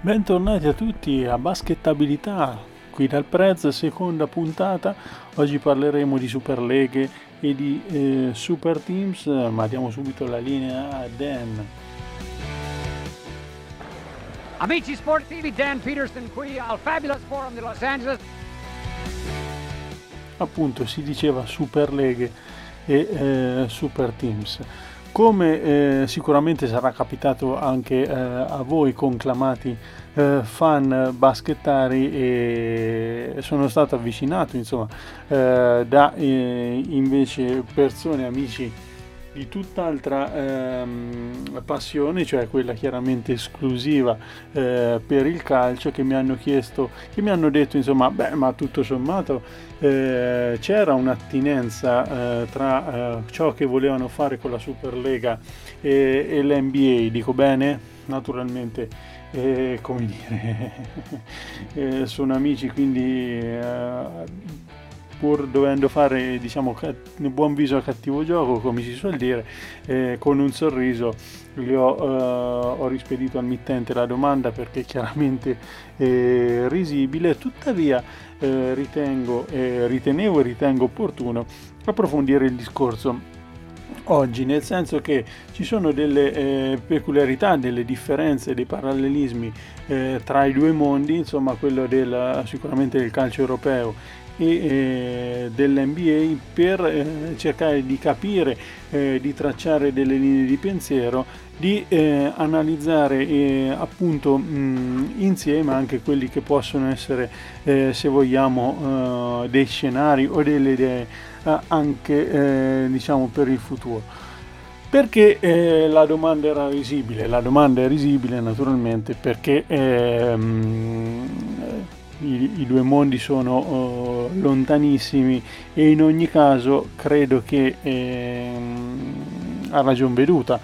Bentornati a tutti a Baschettabilità, qui dal Prez, seconda puntata. Oggi parleremo di Superleghe e di eh, Super Teams, ma diamo subito la linea a Dan. Amici sportivi, Dan Peterson qui al Fabulous Forum di Los Angeles. Appunto si diceva Superleghe e eh, Super Teams. Come eh, sicuramente sarà capitato anche eh, a voi conclamati eh, fan baschettari sono stato avvicinato insomma eh, da eh, invece persone, amici di tutt'altra ehm, passione, cioè quella chiaramente esclusiva eh, per il calcio, che mi hanno chiesto, che mi hanno detto, insomma, beh, ma tutto sommato eh, c'era un'attinenza eh, tra eh, ciò che volevano fare con la Superlega e, e l'NBA, dico bene, naturalmente. Eh, come dire, eh, sono amici, quindi pur dovendo fare diciamo buon viso a cattivo gioco come si suol dire eh, con un sorriso gli ho, eh, ho, rispedito al mittente la domanda perché chiaramente eh, risibile. Tuttavia eh, ritengo ritenevo e ritengo opportuno approfondire il discorso oggi, nel senso che ci sono delle eh, peculiarità, delle differenze, dei parallelismi eh, tra i due mondi, insomma quello del, sicuramente del calcio europeo e eh, dell'NBA per cercare di capire, eh, di tracciare delle linee di pensiero, di eh, analizzare eh, appunto insieme anche quelli che possono essere, se vogliamo, dei scenari o delle idee anche diciamo per il futuro. Perché eh, la domanda era risibile? La domanda è risibile naturalmente perché ehm, i, i due mondi sono uh, lontanissimi e in ogni caso credo che eh, ha ragion veduta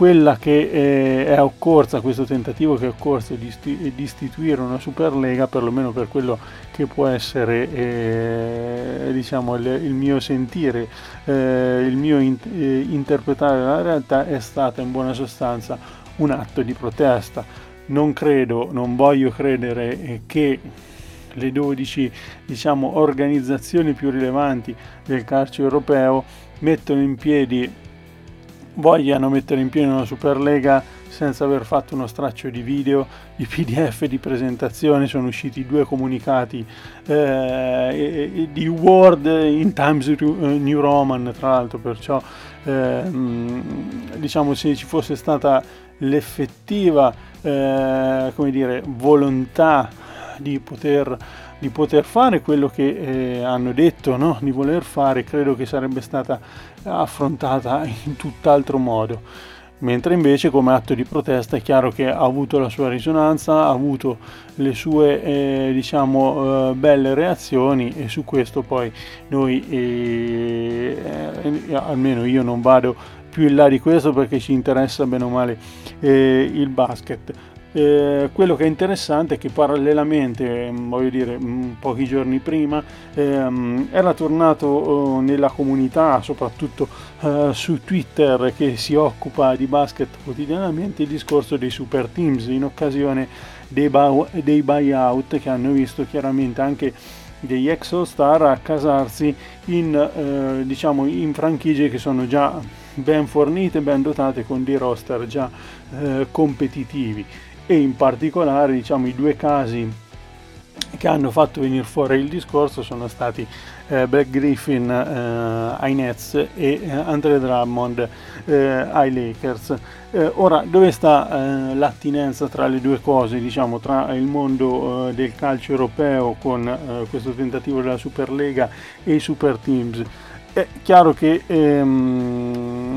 quella che eh, è occorsa, questo tentativo che è occorso di, sti- di, istituire una Superlega, perlomeno per quello che può essere eh, diciamo, il, il, mio sentire, eh, il mio in- eh, interpretare la realtà, è stata in buona sostanza un atto di protesta. Non credo, non voglio credere eh, che le 12 diciamo, organizzazioni più rilevanti del calcio europeo mettono in piedi, vogliano mettere in piedi una Superlega senza aver fatto uno straccio di video, di pdf, di presentazione, sono usciti due comunicati eh, di Word in Times New Roman, tra l'altro, perciò eh, diciamo se ci fosse stata l'effettiva eh, come dire, volontà di poter, di poter fare quello che eh, hanno detto no? di voler fare, credo che sarebbe stata affrontata in tutt'altro modo. Mentre invece come atto di protesta è chiaro che ha avuto la sua risonanza, ha avuto le sue eh, diciamo eh, belle reazioni e su questo poi noi eh, eh, almeno io non vado più in là di questo perché ci interessa bene o male eh, il basket. Eh, quello che è interessante è che parallelamente, mm, voglio dire, mm, pochi giorni prima, ehm, era tornato oh, nella comunità, soprattutto eh, su Twitter, che si occupa di basket quotidianamente, il discorso dei super teams in occasione dei, buy- dei buyout che hanno visto chiaramente anche degli ex All Star a casarsi in, eh, diciamo, in franchigie che sono già ben fornite, ben dotate con dei roster già eh, competitivi e in particolare diciamo, i due casi che hanno fatto venire fuori il discorso sono stati eh, Black Griffin eh, ai Nets e eh, Andre Drummond eh, ai Lakers. Eh, ora, dove sta eh, l'attinenza tra le due cose, diciamo, tra il mondo del calcio europeo con questo tentativo della Superlega e i Super Teams? È chiaro che ehm,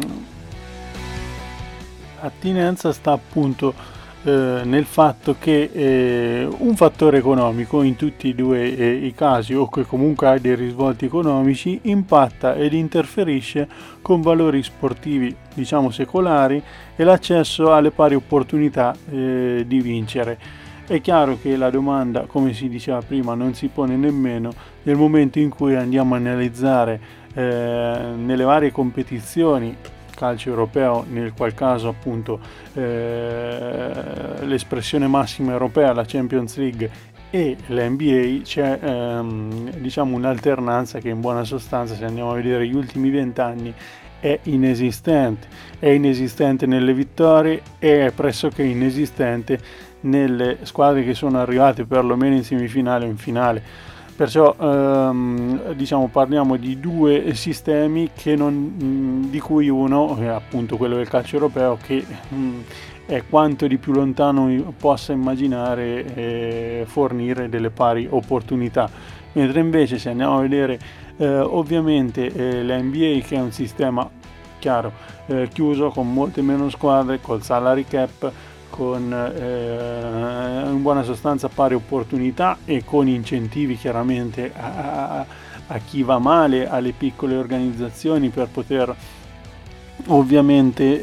attinenza sta appunto eh, nel fatto che eh, un fattore economico in tutti e due eh, i casi o che comunque ha dei risvolti economici impatta ed interferisce con valori sportivi diciamo secolari e l'accesso alle pari opportunità eh, di vincere. È chiaro che la domanda, come si diceva prima, non si pone nemmeno nel momento in cui andiamo a analizzare eh, nelle varie competizioni calcio europeo, nel qual caso appunto eh, l'espressione massima europea, la Champions League e l'NBA c'è ehm, diciamo un'alternanza che in buona sostanza se andiamo a vedere gli ultimi vent'anni è inesistente, è inesistente nelle vittorie e è pressoché inesistente nelle squadre che sono arrivate perlomeno in semifinale o in finale. Perciò ehm, diciamo, parliamo di due sistemi non, di cui uno è appunto quello del calcio europeo che mh, è quanto di più lontano possa immaginare eh, fornire delle pari opportunità. Mentre invece se andiamo a vedere eh, ovviamente eh, la che è un sistema chiaro eh, chiuso con molte meno squadre, col salary cap, con eh, in buona sostanza pari opportunità e con incentivi chiaramente a, a, a chi va male, alle piccole organizzazioni per poter ovviamente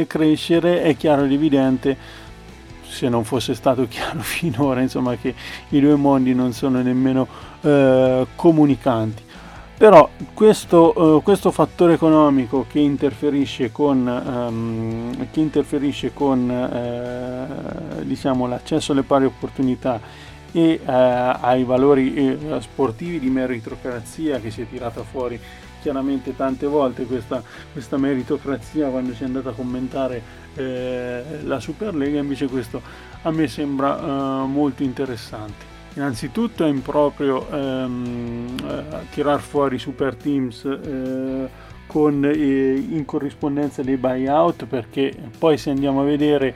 eh, crescere, è chiaro ed evidente se non fosse stato chiaro finora insomma che i due mondi non sono nemmeno eh, comunicanti però questo, uh, questo, fattore economico che interferisce con, um, che interferisce con uh, diciamo, l'accesso alle pari opportunità e uh, ai valori sportivi di meritocrazia che si è tirata fuori chiaramente tante volte questa, questa meritocrazia quando si è andata a commentare la Superlega invece questo a me sembra molto interessante Innanzitutto è improprio ehm, eh, tirar fuori super teams eh, con, eh, in corrispondenza dei buyout perché poi se andiamo a vedere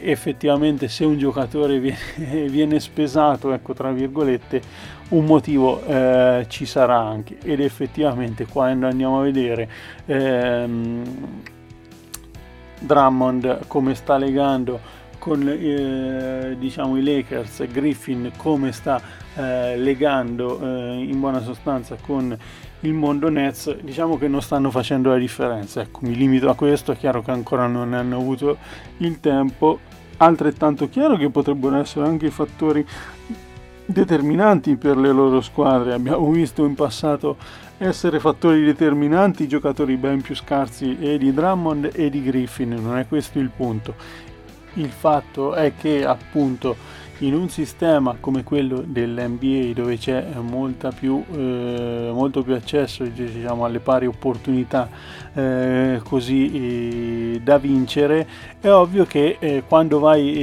effettivamente se un giocatore viene, viene spesato, ecco tra virgolette, un motivo eh, ci sarà anche. Ed effettivamente quando andiamo a vedere ehm, Drummond come sta legando con eh, diciamo, i Lakers, Griffin come sta eh, legando eh, in buona sostanza con il mondo Nets, diciamo che non stanno facendo la differenza. Ecco, mi limito a questo, è chiaro che ancora non hanno avuto il tempo, altrettanto chiaro che potrebbero essere anche fattori determinanti per le loro squadre. Abbiamo visto in passato essere fattori determinanti giocatori ben più scarsi e di Drummond e di Griffin, non è questo il punto il fatto è che appunto in un sistema come quello dell'NBA dove c'è più, eh, molto più accesso diciamo, alle pari opportunità eh, così eh, da vincere è ovvio che eh, quando vai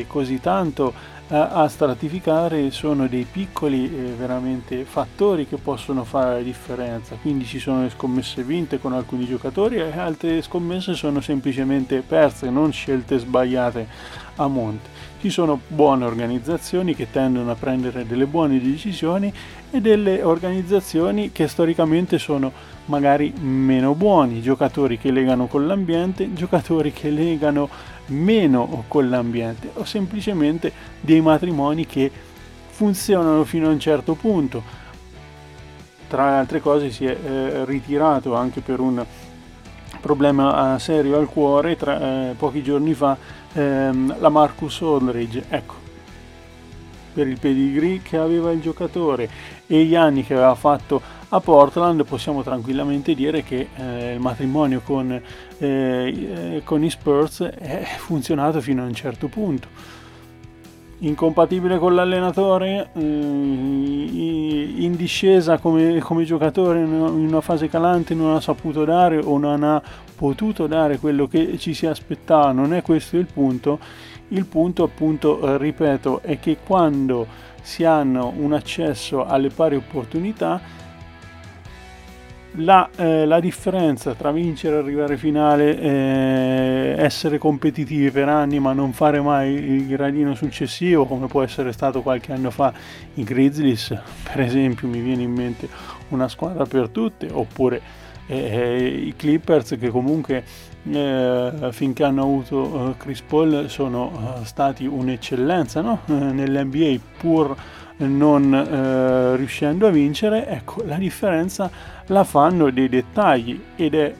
eh, così tanto a stratificare sono dei piccoli eh, veramente fattori che possono fare la differenza. Quindi ci sono le scommesse vinte con alcuni giocatori e altre scommesse sono semplicemente perse non scelte sbagliate a monte. Ci sono buone organizzazioni che tendono a prendere delle buone decisioni e delle organizzazioni che storicamente sono magari meno buoni giocatori che legano con l'ambiente giocatori che legano meno con l'ambiente o semplicemente dei matrimoni che funzionano fino a un certo punto. Tra le altre cose si è eh, ritirato anche per un problema eh, serio al cuore tra, eh, pochi giorni fa ehm, la Marcus Aldridge. Ecco, per il pedigree che aveva il giocatore e gli anni che aveva fatto a Portland possiamo tranquillamente dire che eh, il matrimonio con, eh, eh, con i Spurs è funzionato fino a un certo punto. Incompatibile con l'allenatore, eh, in discesa come, come, giocatore in una fase calante non ha saputo dare o non ha potuto dare quello che ci si aspettava, non è questo il punto. Il punto appunto, ripeto, è che quando si hanno un accesso alle pari opportunità la, eh, la, differenza tra vincere e arrivare finale, eh, essere competitivi per anni ma non fare mai il gradino successivo come può essere stato qualche anno fa i Grizzlies, per esempio mi viene in mente una squadra per tutte, oppure eh, eh i Clippers che comunque eh, finché hanno avuto eh, Chris Paul sono stati un'eccellenza no? nell'NBA pur non eh, riuscendo a vincere, ecco la differenza la fanno dei dettagli ed è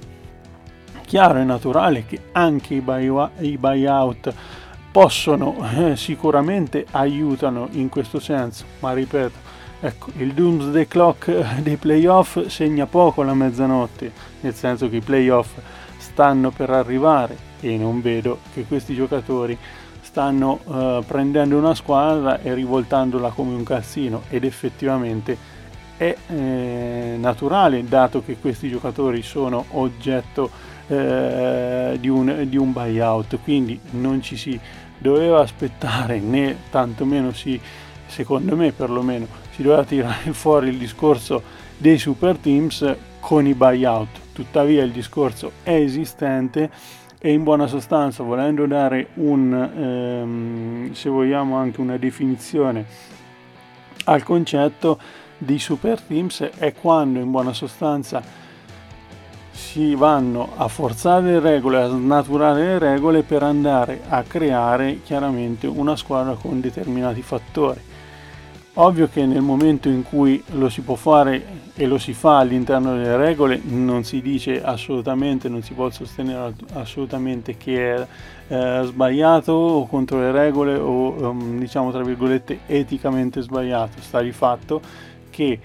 chiaro e naturale che anche i, buy- i buyout possono eh, sicuramente aiutano in questo senso, ma ripeto, ecco, il doomsday clock dei playoff segna poco la mezzanotte, nel senso che i playoff stanno per arrivare e non vedo che questi giocatori stanno eh, prendendo una squadra e rivoltandola come un calzino ed effettivamente è eh, naturale dato che questi giocatori sono oggetto eh, di, un, di un buyout. Quindi non ci si doveva aspettare né tantomeno si secondo me perlomeno si doveva tirare fuori il discorso dei super teams con i buyout. Tuttavia il discorso è esistente e in buona sostanza volendo dare un ehm, se vogliamo anche una definizione al concetto di super teams è quando in buona sostanza si vanno a forzare le regole, a snaturare le regole per andare a creare chiaramente una squadra con determinati fattori. Ovvio che nel momento in cui lo si può fare e lo si fa all'interno delle regole non si dice assolutamente, non si può sostenere assolutamente che è eh, sbagliato o contro le regole o um, diciamo tra virgolette eticamente sbagliato. Sta di fatto che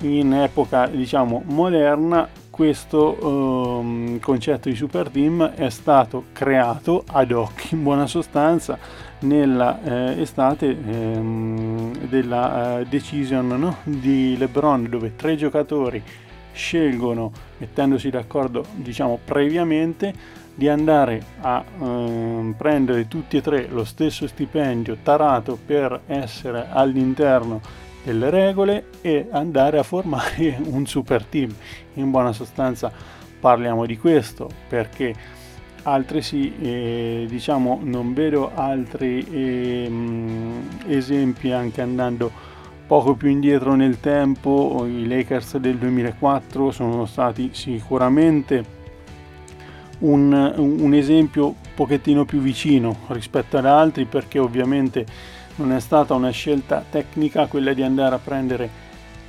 in epoca diciamo moderna questo um, concetto di super team è stato creato ad hoc in buona sostanza nella eh, ehm, della eh, decision no? di LeBron dove tre giocatori scelgono mettendosi d'accordo diciamo previamente di andare a ehm, prendere tutti e tre lo stesso stipendio tarato per essere all'interno delle regole e andare a formare un super team. In buona sostanza parliamo di questo perché altresì eh, diciamo non vedo altri eh, esempi anche andando poco più indietro nel tempo. I Lakers del 2004 sono stati sicuramente un, un esempio pochettino più vicino rispetto ad altri perché ovviamente non è stata una scelta tecnica quella di andare a prendere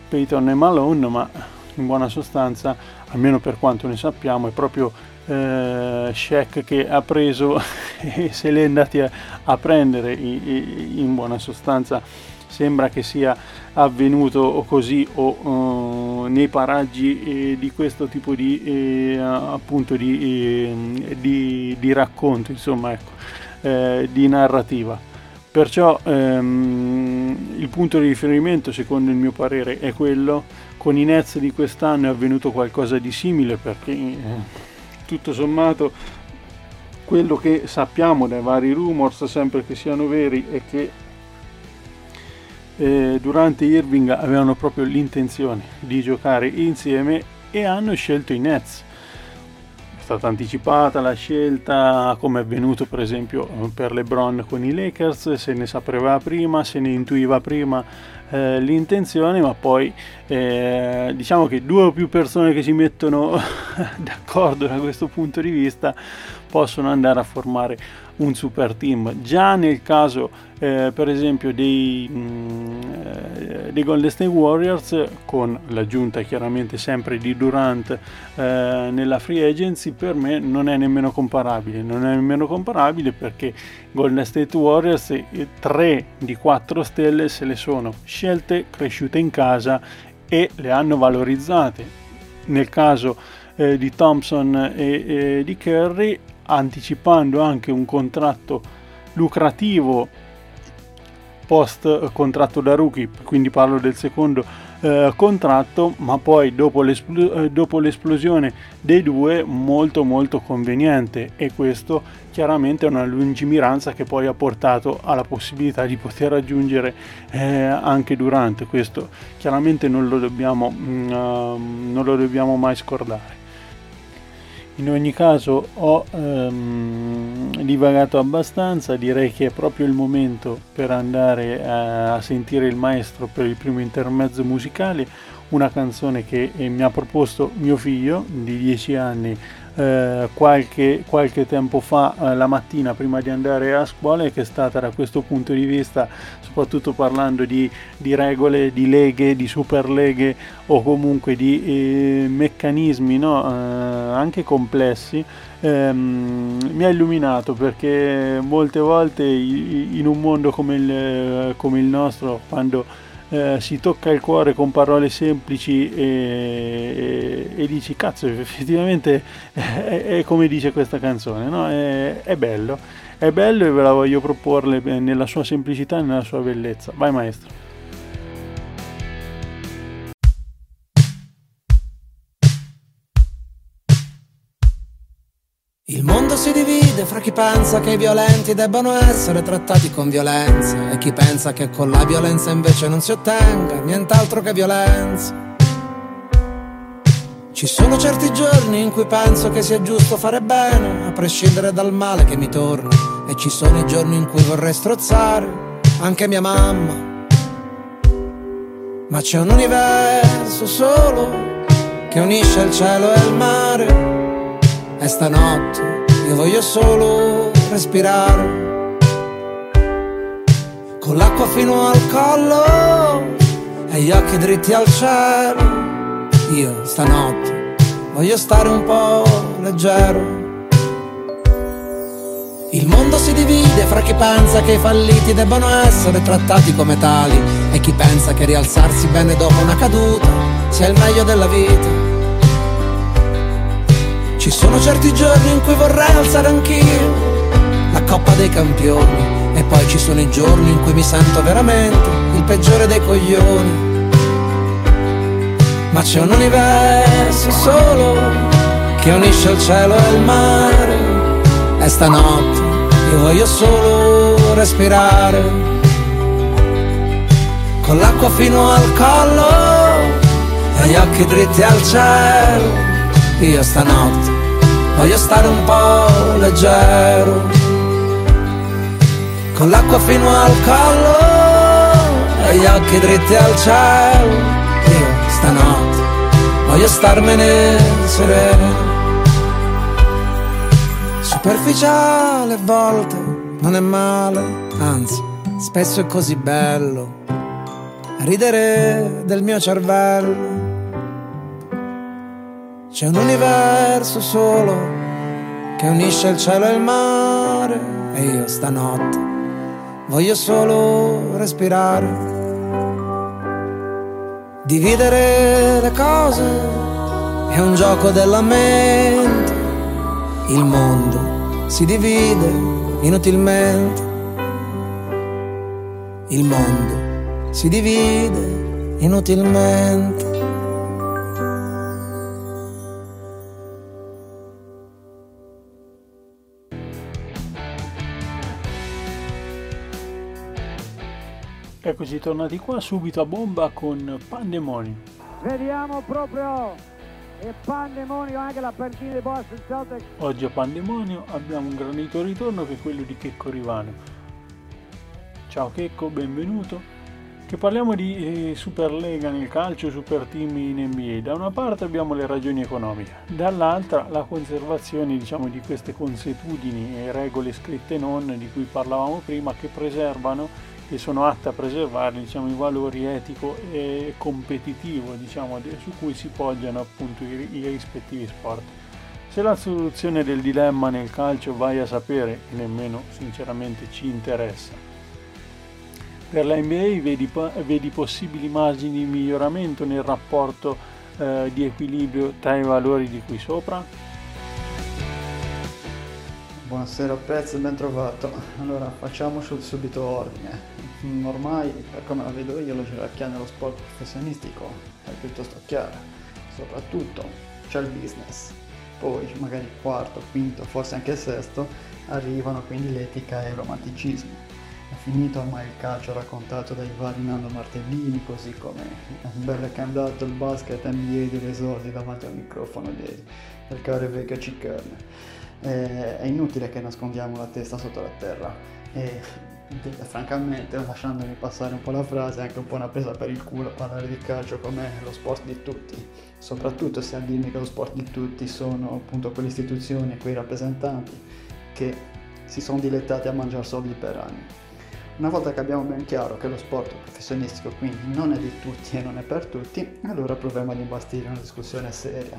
Peyton e Malone, ma in buona sostanza, almeno per quanto ne sappiamo, è proprio eh, Shaq che ha preso e se l'è andati a, a prendere in buona sostanza sembra che sia avvenuto così o uh, nei paraggi eh, di questo tipo di eh, appunto di, eh, di, di, racconto insomma ecco, eh, di narrativa Perciò ehm, il punto di riferimento, secondo il mio parere, è quello. Con i Nets di quest'anno è avvenuto qualcosa di simile perché eh, tutto sommato quello che sappiamo dai vari rumors, sempre che siano veri, è che eh, durante Irving avevano proprio l'intenzione di giocare insieme e hanno scelto i Nets stata anticipata la scelta, come è avvenuto per esempio per LeBron con i Lakers, se ne sapeva prima, se ne intuiva prima eh, l'intenzione, ma poi eh, diciamo che due o più persone che si mettono d'accordo da questo punto di vista possono andare a formare un super team. Già nel caso eh, per esempio dei, mh, mm, eh, dei, Golden State Warriors, con l'aggiunta chiaramente sempre di Durant eh, nella free agency, per me non è nemmeno comparabile. Non è nemmeno comparabile perché Golden State Warriors, tre di quattro stelle se le sono scelte, cresciute in casa e le hanno valorizzate. Nel caso eh, di Thompson e, e di Curry anticipando anche un contratto lucrativo post contratto da rookie, quindi parlo del secondo eh, contratto, ma poi dopo, l'espl- eh, dopo, l'esplosione dei due molto molto conveniente e questo chiaramente è una lungimiranza che poi ha portato alla possibilità di poter raggiungere eh, anche durante questo chiaramente non lo dobbiamo, mh, mm, non lo dobbiamo mai scordare. In ogni caso ho ehm, divagato abbastanza, direi che è proprio il momento per andare a, sentire il maestro per il primo intermezzo musicale, una canzone che eh, mi ha proposto mio figlio di 10 anni eh, qualche, qualche, tempo fa eh, la mattina prima di andare a scuola e che è stata da questo punto di vista soprattutto parlando di, di regole, di leghe, di superleghe o comunque di eh, meccanismi no? Eh, anche complessi ehm, mi ha illuminato perché molte volte in un mondo come il, come il nostro quando eh, si tocca il cuore con parole semplici e, e, e dici cazzo effettivamente è, è, come dice questa canzone, no? è, è bello, è bello e ve la voglio proporre nella sua semplicità e nella sua bellezza. Vai maestro. Divide fra chi pensa che i violenti debbano essere trattati con violenza e chi pensa che con la violenza invece non si ottenga nient'altro che violenza. Ci sono certi giorni in cui penso che sia giusto fare bene, a prescindere dal male che mi torna, e ci sono i giorni in cui vorrei strozzare anche mia mamma. Ma c'è un universo solo che unisce il cielo e il mare e stanotte voglio solo respirare. Con l'acqua fino al collo e gli occhi dritti al cielo. Io stanotte voglio stare un po' leggero. Il mondo si divide fra chi pensa che i falliti debbano essere trattati come tali e chi pensa che rialzarsi bene dopo una caduta sia il meglio della vita. Ci sono certi giorni in cui vorrei alzare anch'io la coppa dei campioni e poi ci sono i giorni in cui mi sento veramente il peggiore dei coglioni. Ma c'è un universo solo che unisce il cielo e il mare e stanotte io voglio solo respirare con l'acqua fino al collo e gli occhi dritti al cielo. Io stanotte voglio stare un po' leggero, con l'acqua fino al collo e gli occhi dritti al cielo. Io stanotte voglio starmene sereno. Superficiale a volte non è male, anzi, spesso è così bello ridere del mio cervello c'è un universo solo che unisce il cielo e il mare e io stanotte voglio solo respirare. Dividere le cose è un gioco della mente. Il mondo si divide inutilmente. Il mondo si divide inutilmente. Eccoci tornati qua subito a bomba con Pandemonio. Vediamo proprio il Pandemonio anche la partita di Boston Celtics. Oggi a Pandemonio abbiamo un granito ritorno che è quello di Checco Rivano. Ciao Checco, benvenuto. Che parliamo di eh, Superlega nel calcio, super team in NBA. Da una parte abbiamo le ragioni economiche, dall'altra la conservazione diciamo, di queste consuetudini e regole scritte non di cui parlavamo prima che preservano che sono atte a preservare diciamo, i valori etico e competitivo diciamo, su cui si poggiano appunto i, i, rispettivi sport. Se la soluzione del dilemma nel calcio vai a sapere e nemmeno sinceramente ci interessa. Per la NBA vedi, vedi possibili margini di miglioramento nel rapporto eh, di equilibrio tra i valori di qui sopra? Buonasera Pez, ben trovato. Allora facciamo subito ordine ormai per come la vedo io la gerarchia nello sport professionistico è piuttosto chiara, soprattutto c'è il business, poi magari quarto, quinto, forse anche sesto arrivano quindi l'etica e il romanticismo. È finito ormai il calcio raccontato dai vari Nando Martellini, così come bello che è andato il basket NBA degli esordi davanti al microfono di, del caro Vega Ciccone. Eh, è inutile che nascondiamo la testa sotto la terra. E francamente, lasciandomi passare un po' la frase, è anche un po' una presa per il culo parlare di calcio come lo sport di tutti, soprattutto se a dirmi che lo sport di tutti sono appunto quelle istituzioni e quei rappresentanti che si sono dilettati a mangiare soldi per anni. Una volta che abbiamo ben chiaro che lo sport professionistico quindi non è di tutti e non è per tutti, allora proviamo ad imbastire una discussione seria,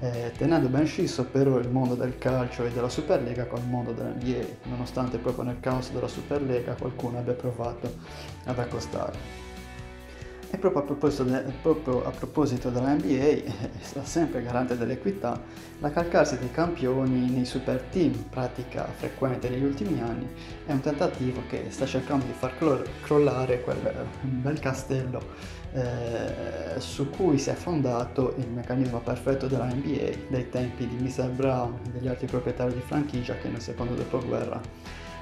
eh, tenendo ben scisso però il mondo del calcio e della Superlega con il mondo dell'NBA, nonostante proprio nel caos della Superlega qualcuno abbia provato ad accostare. E proprio a proposito, de, proprio a proposito della NBA, sempre garante dell'equità, la calcarsi dei campioni nei super team, pratica frequente negli ultimi anni, è un tentativo che sta cercando di far crollare quel bel castello eh, su cui si è fondato il meccanismo perfetto della NBA dai tempi di Mr. Brown e degli altri proprietari di franchigia che nel secondo dopoguerra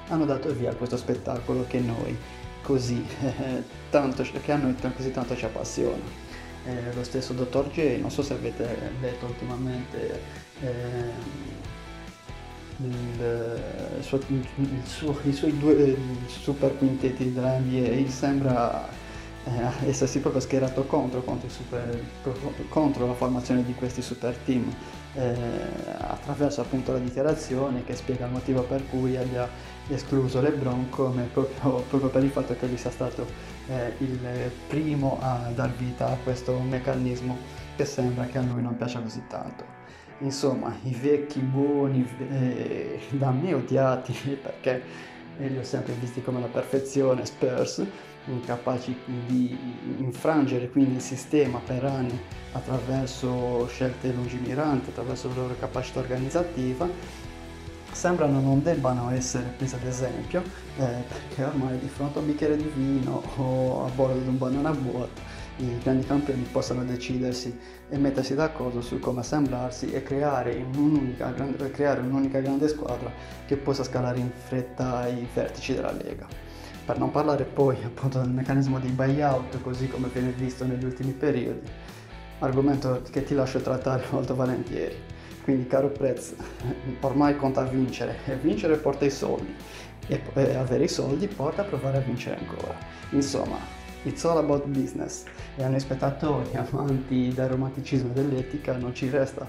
hanno dato via a questo spettacolo che noi così eh, tanto, che noi così tanto ci appassiona. Eh, lo stesso Dr. J, non so se avete letto ultimamente eh, il, suo, il suo, i suoi due super quintetti della NBA, sembra eh, essersi proprio schierato contro, contro, super, contro, la formazione di questi super team eh, attraverso appunto la dichiarazione che spiega il motivo per cui abbia escluso LeBron come proprio, proprio per il fatto che lui sia stato eh, il primo a dar vita a questo meccanismo che sembra che a lui non piaccia così tanto. Insomma, i vecchi buoni eh, da me odiati perché li ho sempre visti come la perfezione Spurs, incapaci di infrangere quindi il sistema per anni attraverso scelte lungimiranti, attraverso la loro capacità organizzativa sembrano non debbano essere prese ad esempio eh, perché ormai di fronte a un bicchiere di vino o a bordo di un banana vuoto i grandi campioni possano decidersi e mettersi d'accordo su come assemblarsi e creare un'unica, creare un'unica grande squadra che possa scalare in fretta i vertici della Lega. Per non parlare poi appunto del meccanismo di buyout così come viene visto negli ultimi periodi, argomento che ti lascio trattare molto volentieri. Quindi caro Prez, ormai conta vincere e vincere porta i soldi e, avere i soldi porta a provare a vincere ancora. Insomma, it's all about business e a noi spettatori amanti del romanticismo e dell'etica non ci resta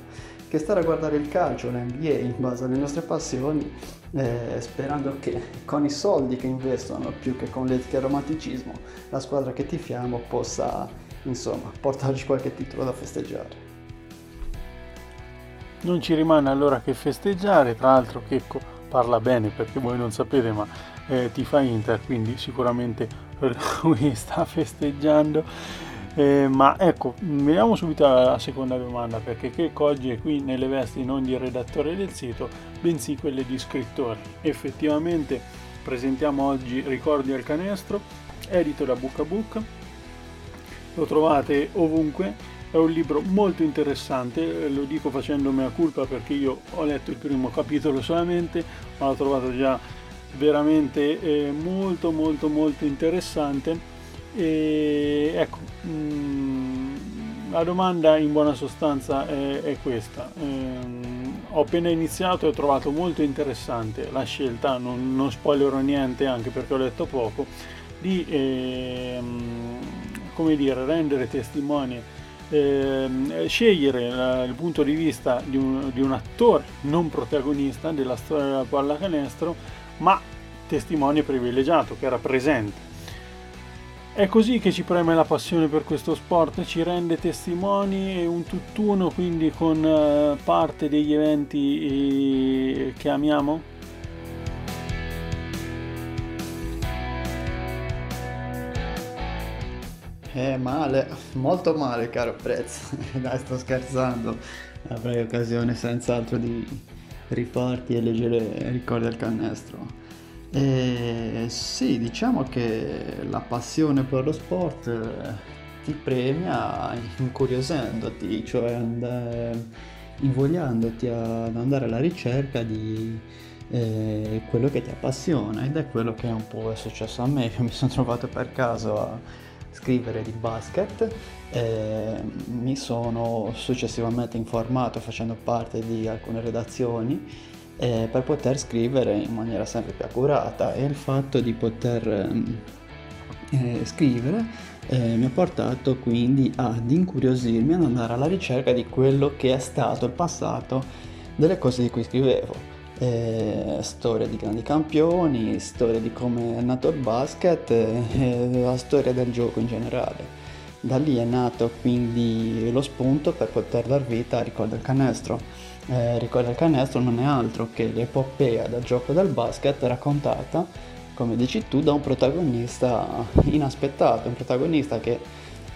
che stare a guardare il calcio, l'NBA in base alle nostre passioni eh, sperando che con i soldi che investono più che con l'etica e il romanticismo la squadra che tifiamo possa insomma portarci qualche titolo da festeggiare. Non ci rimane allora che festeggiare, tra l'altro Checco parla bene perché voi non sapete ma eh, ti fa Inter, quindi sicuramente lui sta festeggiando. Eh, ma ecco, veniamo subito alla seconda domanda perché Checco oggi è qui nelle vesti non di redattore del sito, bensì quelle di scrittore. Effettivamente presentiamo oggi Ricordi al canestro, edito da Book a lo trovate ovunque è un libro molto interessante, lo dico facendomi a colpa perché io ho letto il primo capitolo solamente, ma l'ho trovato già veramente eh, molto molto molto interessante. E ecco, mm, la domanda in buona sostanza è, è questa. Ehm, ho appena iniziato e ho trovato molto interessante la scelta, non, non spoilerò niente anche perché ho letto poco, di ehm, come dire, rendere testimoni eh, scegliere la, il punto di vista di un, di un, attore non protagonista della storia della pallacanestro, ma testimone privilegiato che era presente. È così che ci preme la passione per questo sport, ci rende testimoni e un tutt'uno quindi con uh, parte degli eventi eh, che amiamo? Eh, male, molto male, caro prezzo. Dai, sto scherzando. Avrai occasione senz'altro di rifarti e leggere ricordi al canestro. E sì, diciamo che la passione per lo sport eh, ti premia incuriosendoti, cioè and- invogliandoti ad andare alla ricerca di eh, quello che ti appassiona ed è quello che un po' è successo a me, io mi sono trovato per caso a scrivere di basket. Eh, mi sono successivamente informato facendo parte di alcune redazioni eh, per poter scrivere in maniera sempre più accurata e il fatto di poter ehm, eh, scrivere eh, mi ha portato quindi ad incuriosirmi, ad andare alla ricerca di quello che è stato il passato delle cose di cui scrivevo eh, storia di grandi campioni, storia di come è nato il basket e la storia del gioco in generale. Da lì è nato quindi lo spunto per poter dar vita a Ricorda il canestro. Eh, Ricorda il canestro non è altro che l'epopea del gioco del basket raccontata, come dici tu, da un protagonista inaspettato, un protagonista che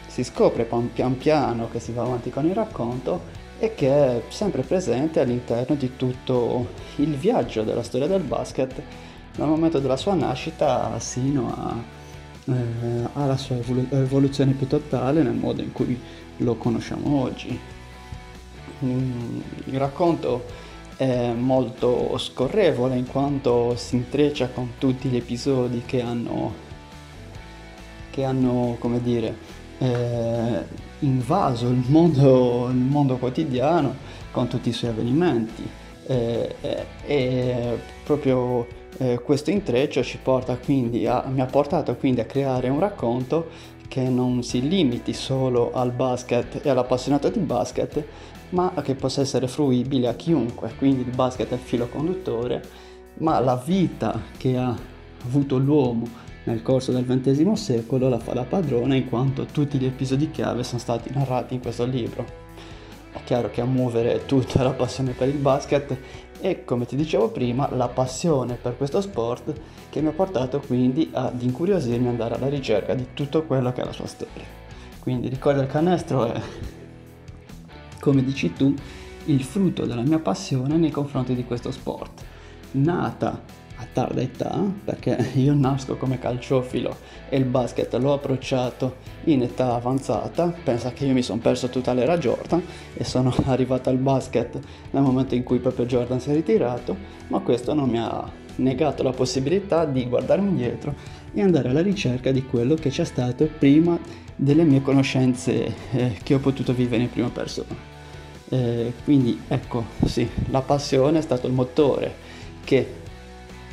si scopre pian piano che si va avanti con il racconto e che è sempre presente all'interno di tutto il viaggio della storia del basket dal momento della sua nascita sino a, eh, alla sua evoluzione più totale nel modo in cui lo conosciamo oggi. Mm, il racconto è molto scorrevole in quanto si intreccia con tutti gli episodi che hanno, che hanno come dire, eh, invaso il mondo, il mondo, quotidiano con tutti i suoi avvenimenti. Eh, eh, e proprio eh, questo intreccio ci porta a, mi ha portato quindi a creare un racconto che non si limiti solo al basket e all'appassionato di basket, ma che possa essere fruibile a chiunque. Quindi il basket è il filo conduttore, ma la vita che ha avuto l'uomo nel corso del XX secolo la fa da padrona in quanto tutti gli episodi chiave sono stati narrati in questo libro. È chiaro che a muovere tutta la passione per il basket e come ti dicevo prima la passione per questo sport che mi ha portato quindi ad incuriosirmi e andare alla ricerca di tutto quello che è la sua storia. Quindi ricorda il canestro è, come dici tu, il frutto della mia passione nei confronti di questo sport. Nata a tarda età, perché io nasco come calciofilo e il basket l'ho approcciato in età avanzata, pensa che io mi sono perso tutta l'era Jordan e sono arrivato al basket nel momento in cui proprio Jordan si è ritirato, ma questo non mi ha negato la possibilità di guardarmi indietro e andare alla ricerca di quello che c'è stato prima delle mie conoscenze eh, che ho potuto vivere in prima persona. Eh, quindi ecco, sì, la passione è stato il motore che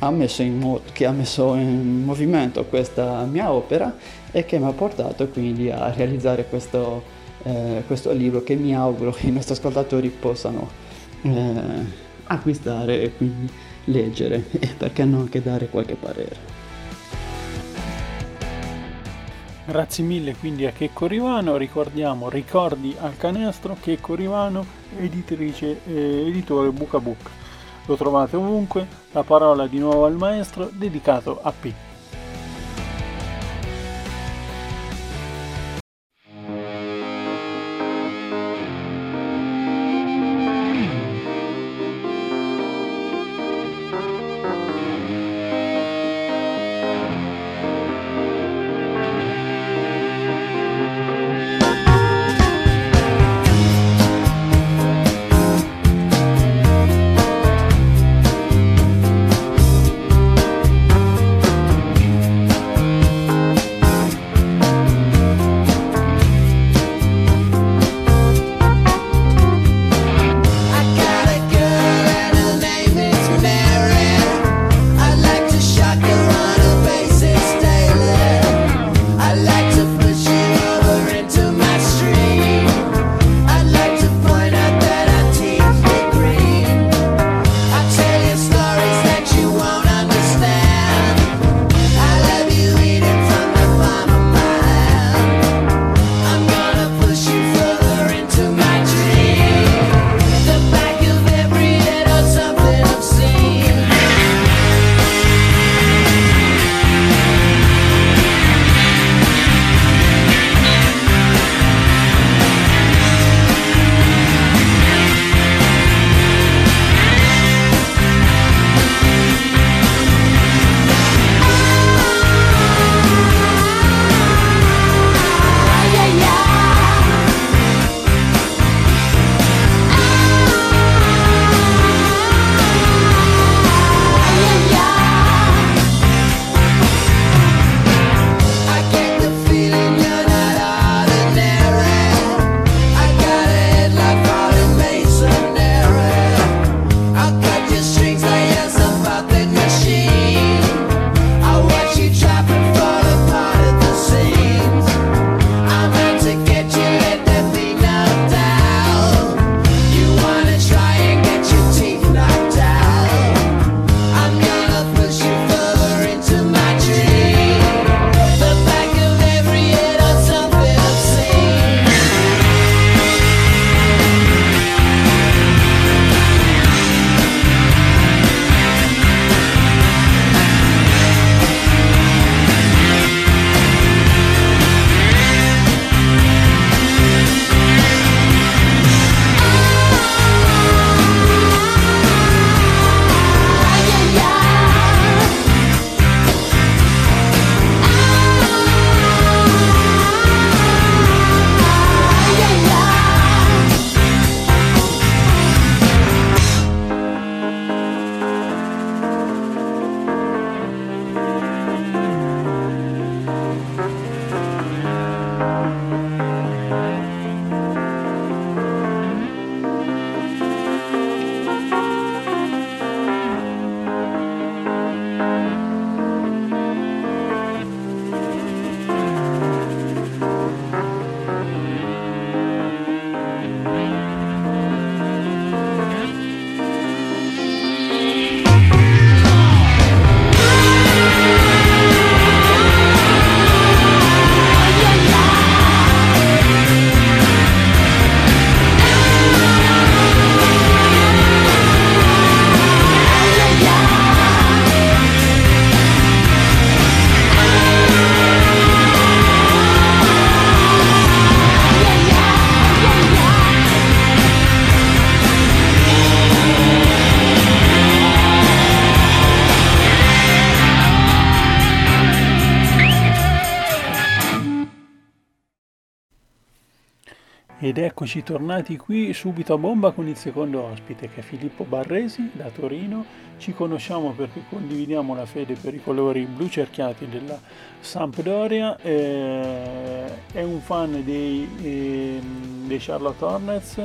ha messo in mo- che ha messo in movimento questa mia opera e che mi ha portato quindi a realizzare questo, eh, questo libro che mi auguro i nostri ascoltatori possano eh, acquistare e quindi leggere e perché no anche dare qualche parere. Grazie mille quindi a Checco Rivano, ricordiamo Ricordi al canestro, Checco Rivano, editrice, eh, editore Buca Book. Lo trovate ovunque, la parola di nuovo al maestro dedicato a P. Ed eccoci tornati qui subito a bomba con il secondo ospite che è Filippo Barresi da Torino. Ci conosciamo perché condividiamo la fede per i colori blu cerchiati della Sampdoria. Eh, è un fan dei, eh, dei Charlotte Hornets,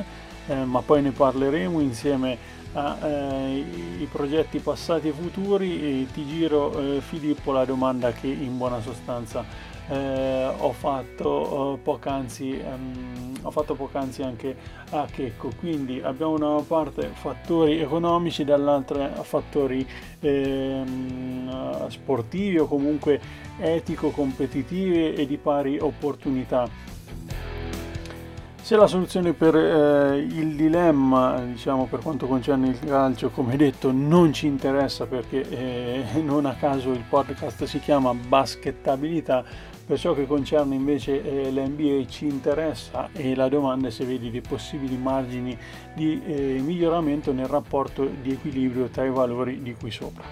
eh, ma poi ne parleremo insieme ai progetti passati e futuri. E ti giro, eh, Filippo, la domanda che in buona sostanza eh, ho, fatto, eh, poc'anzi, ehm, ho fatto poc'anzi anche a Checco. Quindi abbiamo da una parte fattori economici, dall'altra fattori ehm, sportivi o comunque etico-competitivi e di pari opportunità. Se la soluzione per eh, il dilemma, diciamo per quanto concerne il calcio, come detto, non ci interessa perché eh, non a caso il podcast si chiama Baskettabilità, per ciò che concerne invece eh, l'NBA ci interessa e la domanda è se vedi dei possibili margini di eh, miglioramento nel rapporto di equilibrio tra i valori di qui sopra.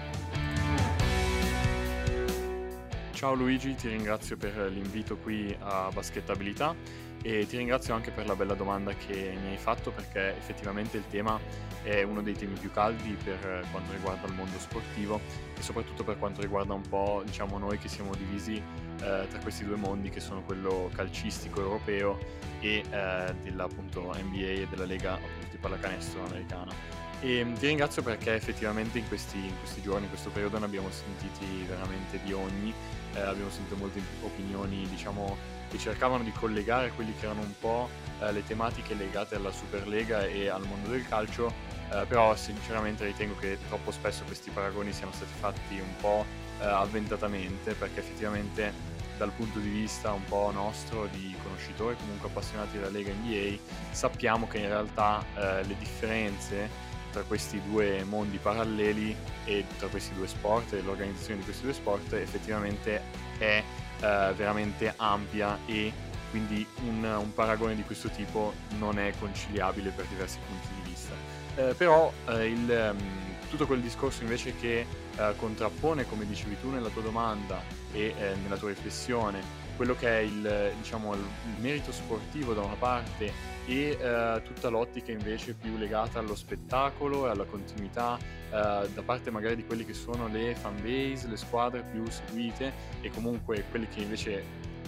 Ciao Luigi, ti ringrazio per l'invito qui a Baskettabilità e ti ringrazio anche per la bella domanda che mi hai fatto perché effettivamente il tema è uno dei temi più caldi per quanto riguarda il mondo sportivo e soprattutto per quanto riguarda un po' diciamo noi che siamo divisi eh, tra questi due mondi che sono quello calcistico europeo e eh, della appunto NBA e della Lega appunto, di pallacanestro americana. E mm, ti ringrazio perché effettivamente in questi, in questi, giorni, in questo periodo ne abbiamo sentiti veramente di ogni, eh, abbiamo sentito molte opinioni diciamo che cercavano di collegare quelli che erano un po' eh, le tematiche legate alla Superlega e al mondo del calcio, eh, però sinceramente ritengo che troppo spesso questi paragoni siano stati fatti un po' eh, avventatamente, perché effettivamente dal punto di vista un po' nostro di conoscitori comunque appassionati della Lega NBA sappiamo che in realtà eh, le differenze tra questi due mondi paralleli e tra questi due sport e l'organizzazione di questi due sport effettivamente è eh, veramente ampia e quindi un, un, paragone di questo tipo non è conciliabile per diversi punti di vista. Eh, però eh, il, um, tutto quel discorso invece che eh, contrappone, come dicevi tu nella tua domanda e eh, nella tua riflessione, quello che è il, diciamo, il merito sportivo da una parte e eh, tutta l'ottica invece più legata allo spettacolo e alla continuità eh, da parte magari di quelli che sono le fan base, le squadre più seguite e comunque quelli che invece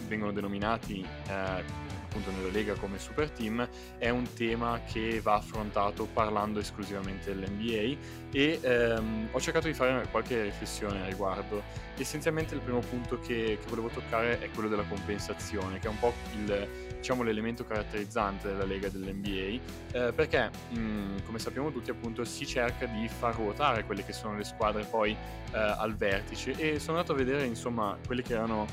vengono denominati eh, appunto nella Lega come super team, è un tema che va affrontato parlando esclusivamente dell'NBA e ehm, ho cercato di fare qualche riflessione a riguardo. Essenzialmente il primo punto che, che volevo toccare è quello della compensazione, che è un po' il, diciamo, l'elemento caratterizzante della Lega dell'NBA, eh, perché mh, come sappiamo tutti appunto si cerca di far ruotare quelle che sono le squadre poi eh, al vertice e sono andato a vedere insomma quelli che erano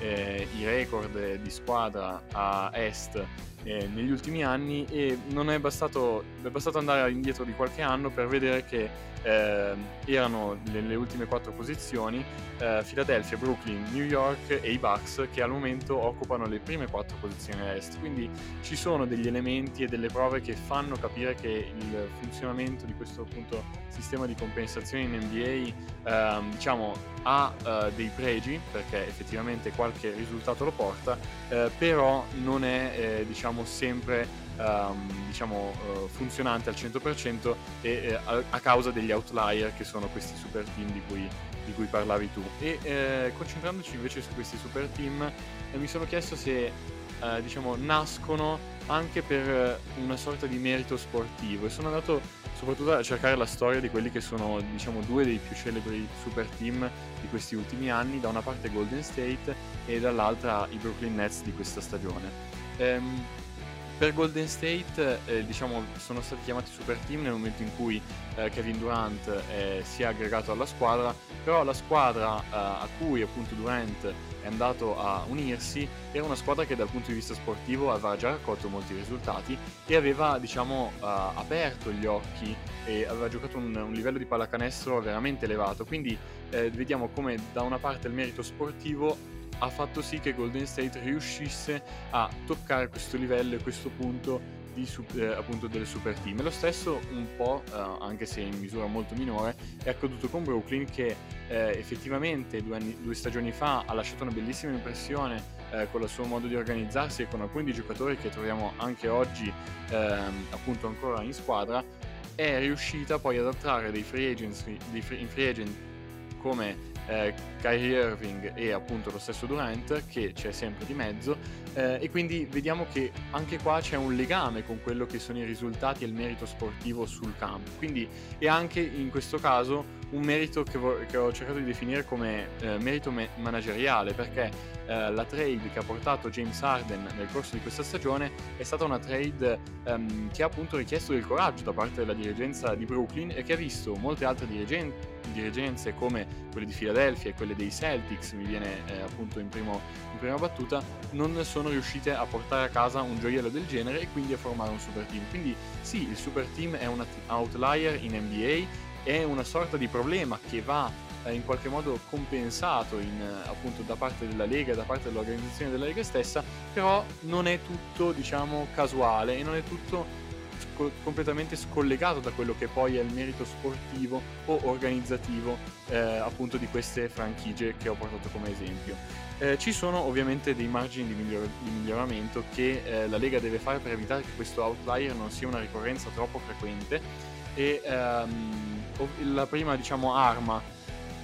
eh, i record di squadra a est eh, negli ultimi anni e non è bastato, è bastato andare indietro di qualche anno per vedere che eh, erano nelle ultime quattro posizioni eh, Philadelphia, Brooklyn, New York e i Bucks che al momento occupano le prime quattro posizioni a est. Quindi ci sono degli elementi e delle prove che fanno capire che il funzionamento di questo appunto sistema di compensazione in NBA ehm, diciamo ha eh, dei pregi perché effettivamente qualche risultato lo porta, eh, però non è eh, diciamo sempre um, diciamo, uh, funzionante al 100% e, eh, a, a, causa degli outlier che sono questi super team di cui, di cui parlavi tu. E eh, concentrandoci invece su questi super team, eh, mi sono chiesto se eh, diciamo, nascono anche per una sorta di merito sportivo e sono andato soprattutto a cercare la storia di quelli che sono diciamo, due dei più celebri super team di questi ultimi anni, da una parte Golden State e dall'altra i Brooklyn Nets di questa stagione. Ehm, per Golden State eh, diciamo, sono stati chiamati super team nel momento in cui eh, Kevin Durant eh, si è aggregato alla squadra, però la squadra eh, a cui appunto Durant è andato a unirsi era una squadra che dal punto di vista sportivo aveva già raccolto molti risultati e aveva diciamo, eh, aperto gli occhi e aveva giocato un, un, livello di pallacanestro veramente elevato, quindi eh, vediamo come da una parte il merito sportivo ha fatto sì che Golden State riuscisse a toccare questo livello e questo punto di, eh, appunto delle super team. Lo stesso un po', eh, anche se in misura molto minore, è accaduto con Brooklyn che eh, effettivamente due, anni, due, stagioni fa ha lasciato una bellissima impressione eh, con il suo modo di organizzarsi e con alcuni dei giocatori che troviamo anche oggi ehm, appunto ancora in squadra, è riuscita poi ad attrarre dei free agents, dei free, in free agent come eh, Kyrie Irving e appunto lo stesso Durant che c'è sempre di mezzo eh, e quindi vediamo che anche qua c'è un legame con quello che sono i risultati e il merito sportivo sul campo. Quindi è anche in questo caso un merito che, vo- che ho cercato di definire come eh, merito me- manageriale perché eh, la trade che ha portato James Harden nel corso di questa stagione è stata una trade ehm, che ha appunto richiesto del coraggio da parte della dirigenza di Brooklyn e che ha visto molte altre dirigen- dirigenze come quelle di Philadelphia e quelle dei Celtics, mi viene eh, appunto in, primo, in prima battuta, non sono riuscite a portare a casa un gioiello del genere e quindi a formare un super team. Quindi sì, il super team è un outlier in NBA, è una sorta di problema che va eh, in qualche modo compensato in, eh, appunto da parte della Lega, da parte dell'organizzazione della Lega stessa, però non è tutto diciamo casuale e non è tutto completamente scollegato da quello che poi è il merito sportivo o organizzativo eh, appunto di queste franchigie che ho portato come esempio. Eh, ci sono ovviamente dei margini di, miglior- di miglioramento che eh, la Lega deve fare per evitare che questo outlier non sia una ricorrenza troppo frequente e ehm, la prima diciamo arma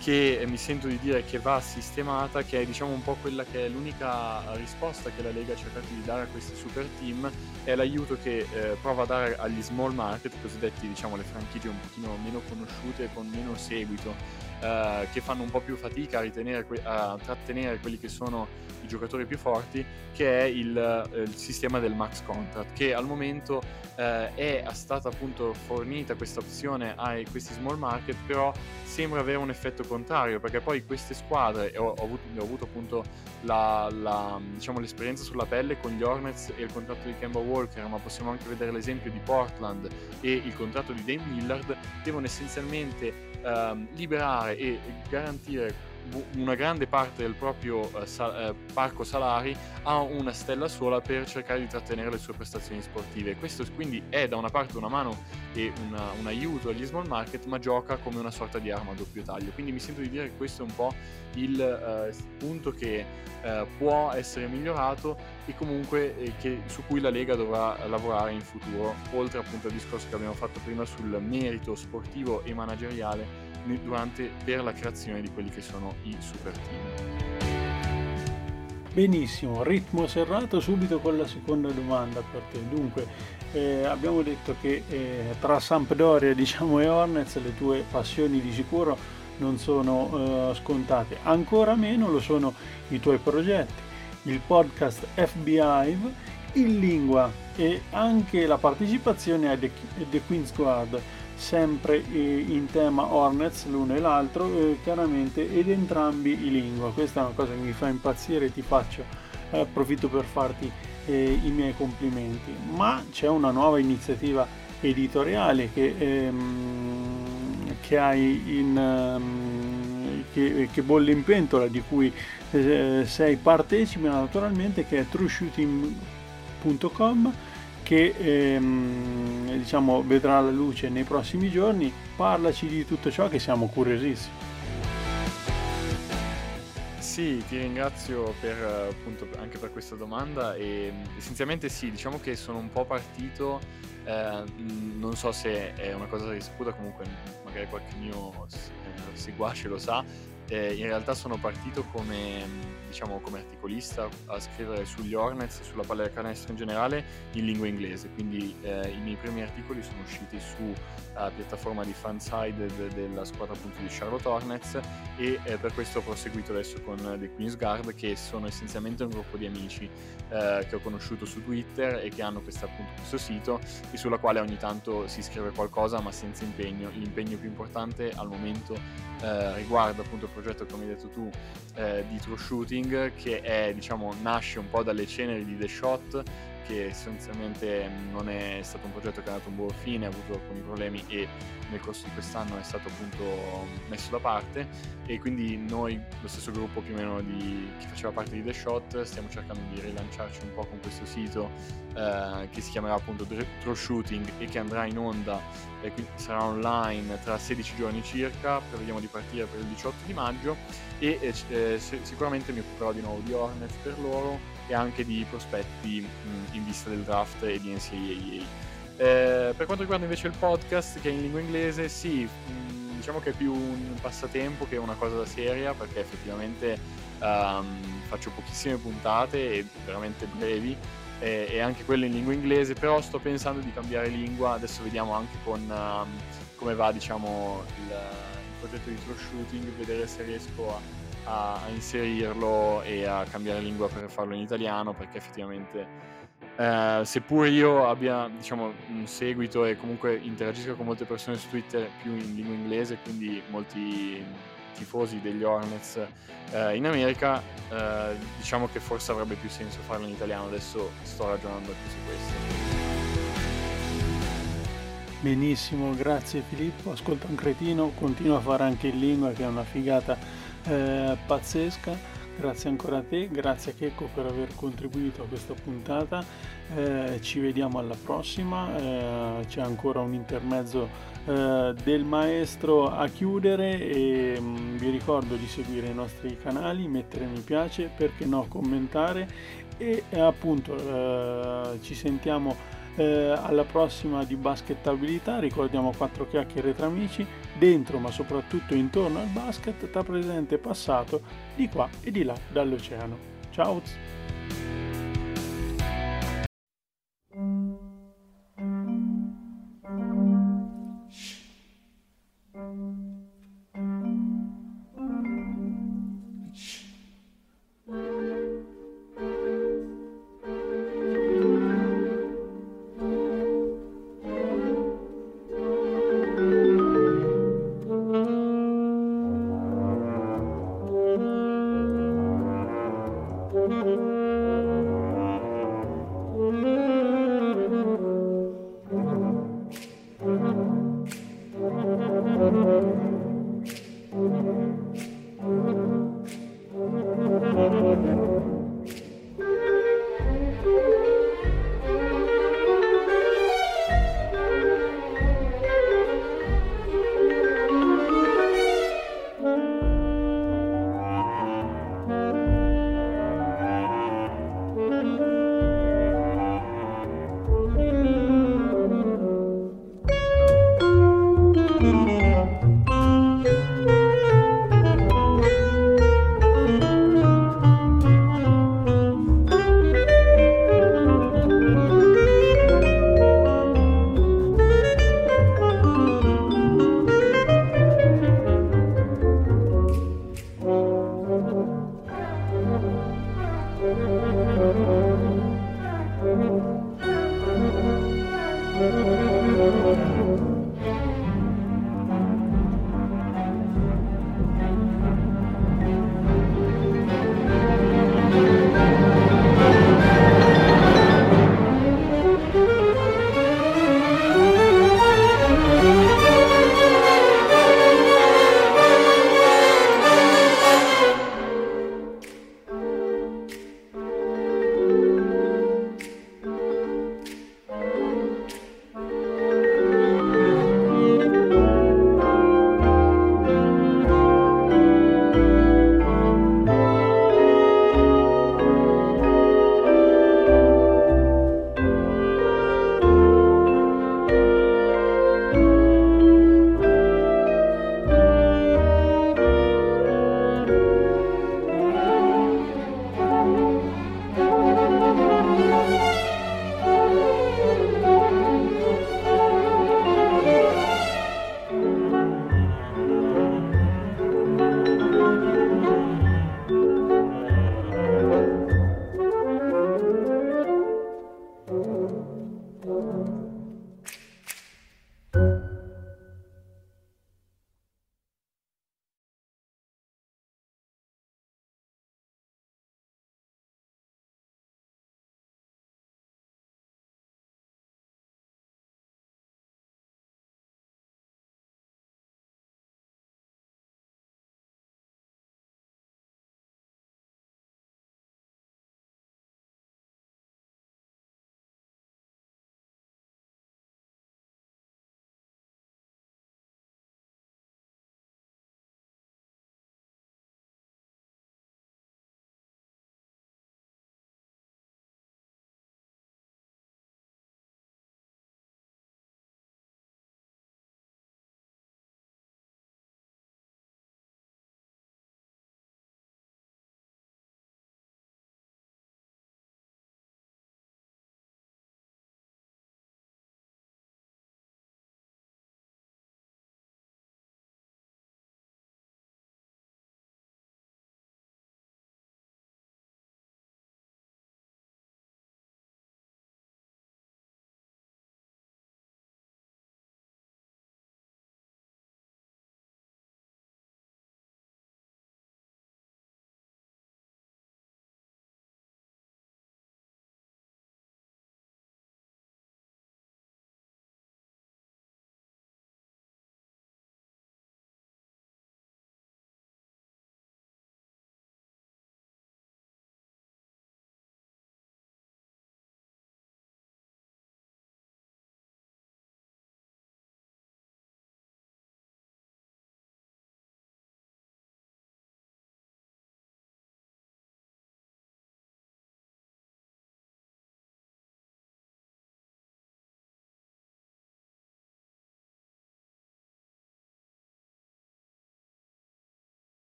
che mi sento di dire che va sistemata, che è diciamo un po' quella che è l'unica risposta che la Lega ha cercato di dare a questi super team, è l'aiuto che eh, prova a dare agli small market, cosiddetti diciamo le franchigie un pochino meno conosciute e con meno seguito, eh, che fanno un po' più fatica a, que- a trattenere quelli che sono i giocatori più forti, che è il, eh, il sistema del max contract, che al momento eh, è stata appunto fornita questa opzione a questi small market, però sembra avere un effetto contrario, perché poi queste squadre, ho, ho, avuto, ho avuto, appunto la, la, diciamo, l'esperienza sulla pelle con gli Hornets e il contratto di Kemba Walker, ma possiamo anche vedere l'esempio di Portland e il contratto di Dame Millard, devono essenzialmente ehm, liberare e garantire una grande parte del proprio uh, sal- uh, parco salari a una stella sola per cercare di trattenere le sue prestazioni sportive. Questo quindi è da una parte una mano e una, un aiuto agli small market, ma gioca come una sorta di arma a doppio taglio. Quindi mi sento di dire che questo è un po' il uh, punto che può essere migliorato e comunque eh, che, su cui la Lega dovrà lavorare in futuro, oltre appunto al discorso che abbiamo fatto prima sul merito sportivo e manageriale durante, per la creazione di quelli che sono i super team. Benissimo, ritmo serrato subito con la seconda domanda per te. Dunque, eh, abbiamo detto che eh, tra Sampdoria diciamo, e Hornets le tue passioni di sicuro non sono eh, scontate, ancora meno lo sono i tuoi progetti, il podcast FBI in lingua e anche la partecipazione a The, The Queen's Guard sempre in tema Hornets l'uno e l'altro eh, chiaramente ed entrambi in lingua. Questa è una cosa che mi fa impazzire e ti faccio eh, approfitto per farti eh, i miei complimenti. Ma c'è una nuova iniziativa editoriale che, ehm, che hai in ehm, che, che, bolle in pentola di cui eh, sei partecipe naturalmente che è trueshooting.com che ehm, diciamo, vedrà la luce nei prossimi giorni. Parlaci di tutto ciò che siamo curiosissimi. Sì, ti ringrazio per, appunto, anche per questa domanda e essenzialmente sì, diciamo che sono un po' partito, eh, non so se è una cosa risaputa, comunque magari qualche mio eh, seguace lo sa, eh, in realtà sono partito come, diciamo, come, articolista a scrivere sugli Hornets e sulla pallacanestro in generale in lingua inglese, quindi eh, i miei primi articoli sono usciti sulla uh, piattaforma di fanside de- della squadra appunto di Charlotte Hornets e eh, per questo ho proseguito adesso con The Queen's Guard che sono essenzialmente un gruppo di amici eh, che ho conosciuto su Twitter e che hanno questa, appunto, questo sito e sulla quale ogni tanto si scrive qualcosa ma senza impegno. L'impegno più importante al momento eh, riguarda appunto il progetto come hai detto tu eh, di true shooting che è diciamo nasce un po' dalle ceneri di The Shot che essenzialmente non è stato un progetto che è andato a un buon fine, ha avuto alcuni problemi e nel corso di quest'anno è stato appunto messo da parte. E quindi noi, lo stesso gruppo più o meno di chi faceva parte di The Shot, stiamo cercando di rilanciarci un po' con questo sito eh, che si chiamerà appunto True Shooting e che andrà in onda e quindi sarà online tra 16 giorni circa, prevediamo di partire per il 18 di maggio. E eh, eh sicuramente mi occuperò di nuovo di Hornets per loro e anche di prospetti mh, in vista del draft e di NCAA. Eh, per quanto riguarda invece il podcast che è in lingua inglese, sì, mh, diciamo che è più un passatempo che una cosa seria perché effettivamente um, faccio pochissime puntate e veramente brevi e, e, anche quelle in lingua inglese, però sto pensando di cambiare lingua, adesso vediamo anche con um, come va diciamo il, il progetto di true shooting, vedere se riesco a a, inserirlo e a cambiare lingua per farlo in italiano perché effettivamente eh, seppur io abbia diciamo, un seguito e comunque interagisco con molte persone su Twitter più in lingua inglese, quindi molti tifosi degli Hornets eh, in America, eh, diciamo che forse avrebbe più senso farlo in italiano, adesso sto ragionando più su questo. Benissimo, grazie Filippo. Ascolta un cretino, continua a fare anche in lingua che è una figata eh, pazzesca. Grazie ancora a te, grazie a Checco per aver contribuito a questa puntata. Eh, ci vediamo alla prossima. Eh, c'è ancora un intermezzo eh, del maestro a chiudere e mh, mm, vi ricordo di seguire i nostri canali, mettere mi piace, perché no, commentare e appunto eh, ci sentiamo eh, alla prossima di baskettabilità, ricordiamo quattro chiacchiere tra amici, dentro ma soprattutto intorno al basket, tra presente e passato, di qua e di là dall'oceano. Ciao!